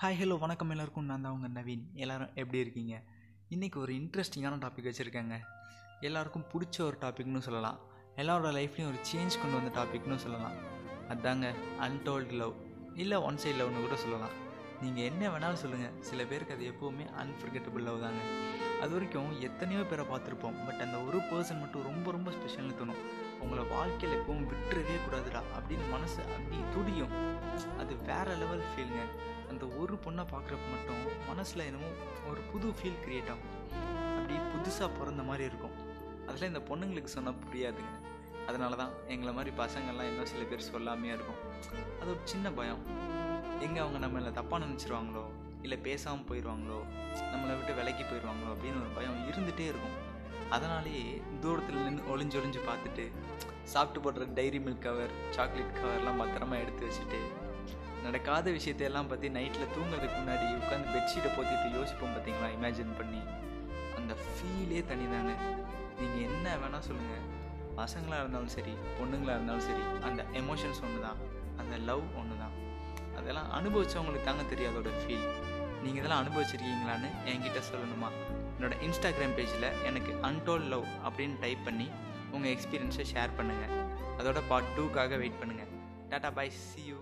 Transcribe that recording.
Hi hello வணக்கம் எல்லாருக்கும். நான் தான் உங்கள் நவீன். எல்லோரும் எப்படி இருக்கீங்க? இன்றைக்கி ஒரு இன்ட்ரெஸ்டிங்கான டாபிக் வச்சுருக்கேங்க. எல்லாருக்கும் பிடிச்ச ஒரு டாபிக்னு சொல்லலாம். எல்லாரோட லைஃப்லேயும் ஒரு சேஞ்ச் கொண்டு வந்த டாபிக்னு சொல்லலாம். அதாங்க அன்டோல்டு லவ் இல்லை ஒன் சைட் லவ்னு கூட சொல்லலாம். நீங்கள் என்ன வேணாலும் சொல்லுங்கள் சில பேருக்கு அது எப்போவுமே அன்ஃபர்கெட்டபிள் லவ் தாங்க. அது வரைக்கும் எத்தனையோ பேரை பார்த்துருப்போம். பட் அந்த ஒரு பர்சன் மட்டும் ரொம்ப ரொம்ப ஸ்பெஷல்னு தோணும். உங்களை வாழ்க்கையில் எப்பவும் விட்டுறவே கூடாதுடா அப்படின்னு மனசு அப்படி துடியும். அது வேற லெவல் ஃபீலுங்க அந்த ஒரு பொண்ணை பார்க்குறப்ப மட்டும் மனசில் என்னமோ ஒரு புது ஃபீல் க்ரியேட் ஆகும். அப்படி புதுசாக பிறந்த மாதிரி இருக்கும். அதெல்லாம் இந்த பொண்ணுங்களுக்கு சொன்னால் புரியாதுங்க. அதனால தான் எங்களை மாதிரி பசங்கள்லாம் இன்னும் சில பேர் சொல்லாமையே இருக்கும். அது ஒரு சின்ன பயம். எங்கே அவங்க நம்மளை தப்பாக நினச்சிருவாங்களோ இல்லை பேசாமல் போயிடுவாங்களோ நம்மளை விட்டு விலக்கி போயிடுவாங்களோ அப்படின்னு ஒரு பயம் இருந்துகிட்டே இருக்கும். அதனாலேயே தூரத்தில் நின்று ஒளிஞ்சு ஒளிஞ்சு பார்த்துட்டு சாப்பிட்டு போடுற டைரி மில்க் கவர் சாக்லேட் கவர்லாம் பத்திரமா எடுத்து வச்சுட்டு நடக்காத விஷயத்தையெல்லாம் பற்றி நைட்டில் தூங்குறதுக்கு முன்னாடி உட்காந்து பெட்ஷீட்டை போத்திட்டு யோசிப்போம் பார்த்தீங்களா இமேஜின் பண்ணி. அந்த ஃபீலே தனிதாங்க நீங்கள் என்ன வேணால் சொல்லுங்கள் பசங்களாக இருந்தாலும் சரி பொண்ணுங்களாக இருந்தாலும் சரி அந்த எமோஷன்ஸ் ஒன்று தான் அந்த லவ் ஒன்று தான் அதெல்லாம் அனுபவித்தவங்களுக்கு தாங்க தெரியும் அதோட ஃபீல் நீங்கள் இதெல்லாம் அனுபவிச்சிருக்கீங்களான்னு என்கிட்ட சொல்லணுமா? என்னோடய இன்ஸ்டாகிராம் பேஜில் எனக்கு அன்டோல் லவ் அப்படின்னு டைப் பண்ணி உங்கள் எக்ஸ்பீரியன்ஸை ஷேர் பண்ணுங்கள் அதோட பார்ட் டூக்காக வெயிட் பண்ணுங்கள் டாட்டா பாய் சி யூ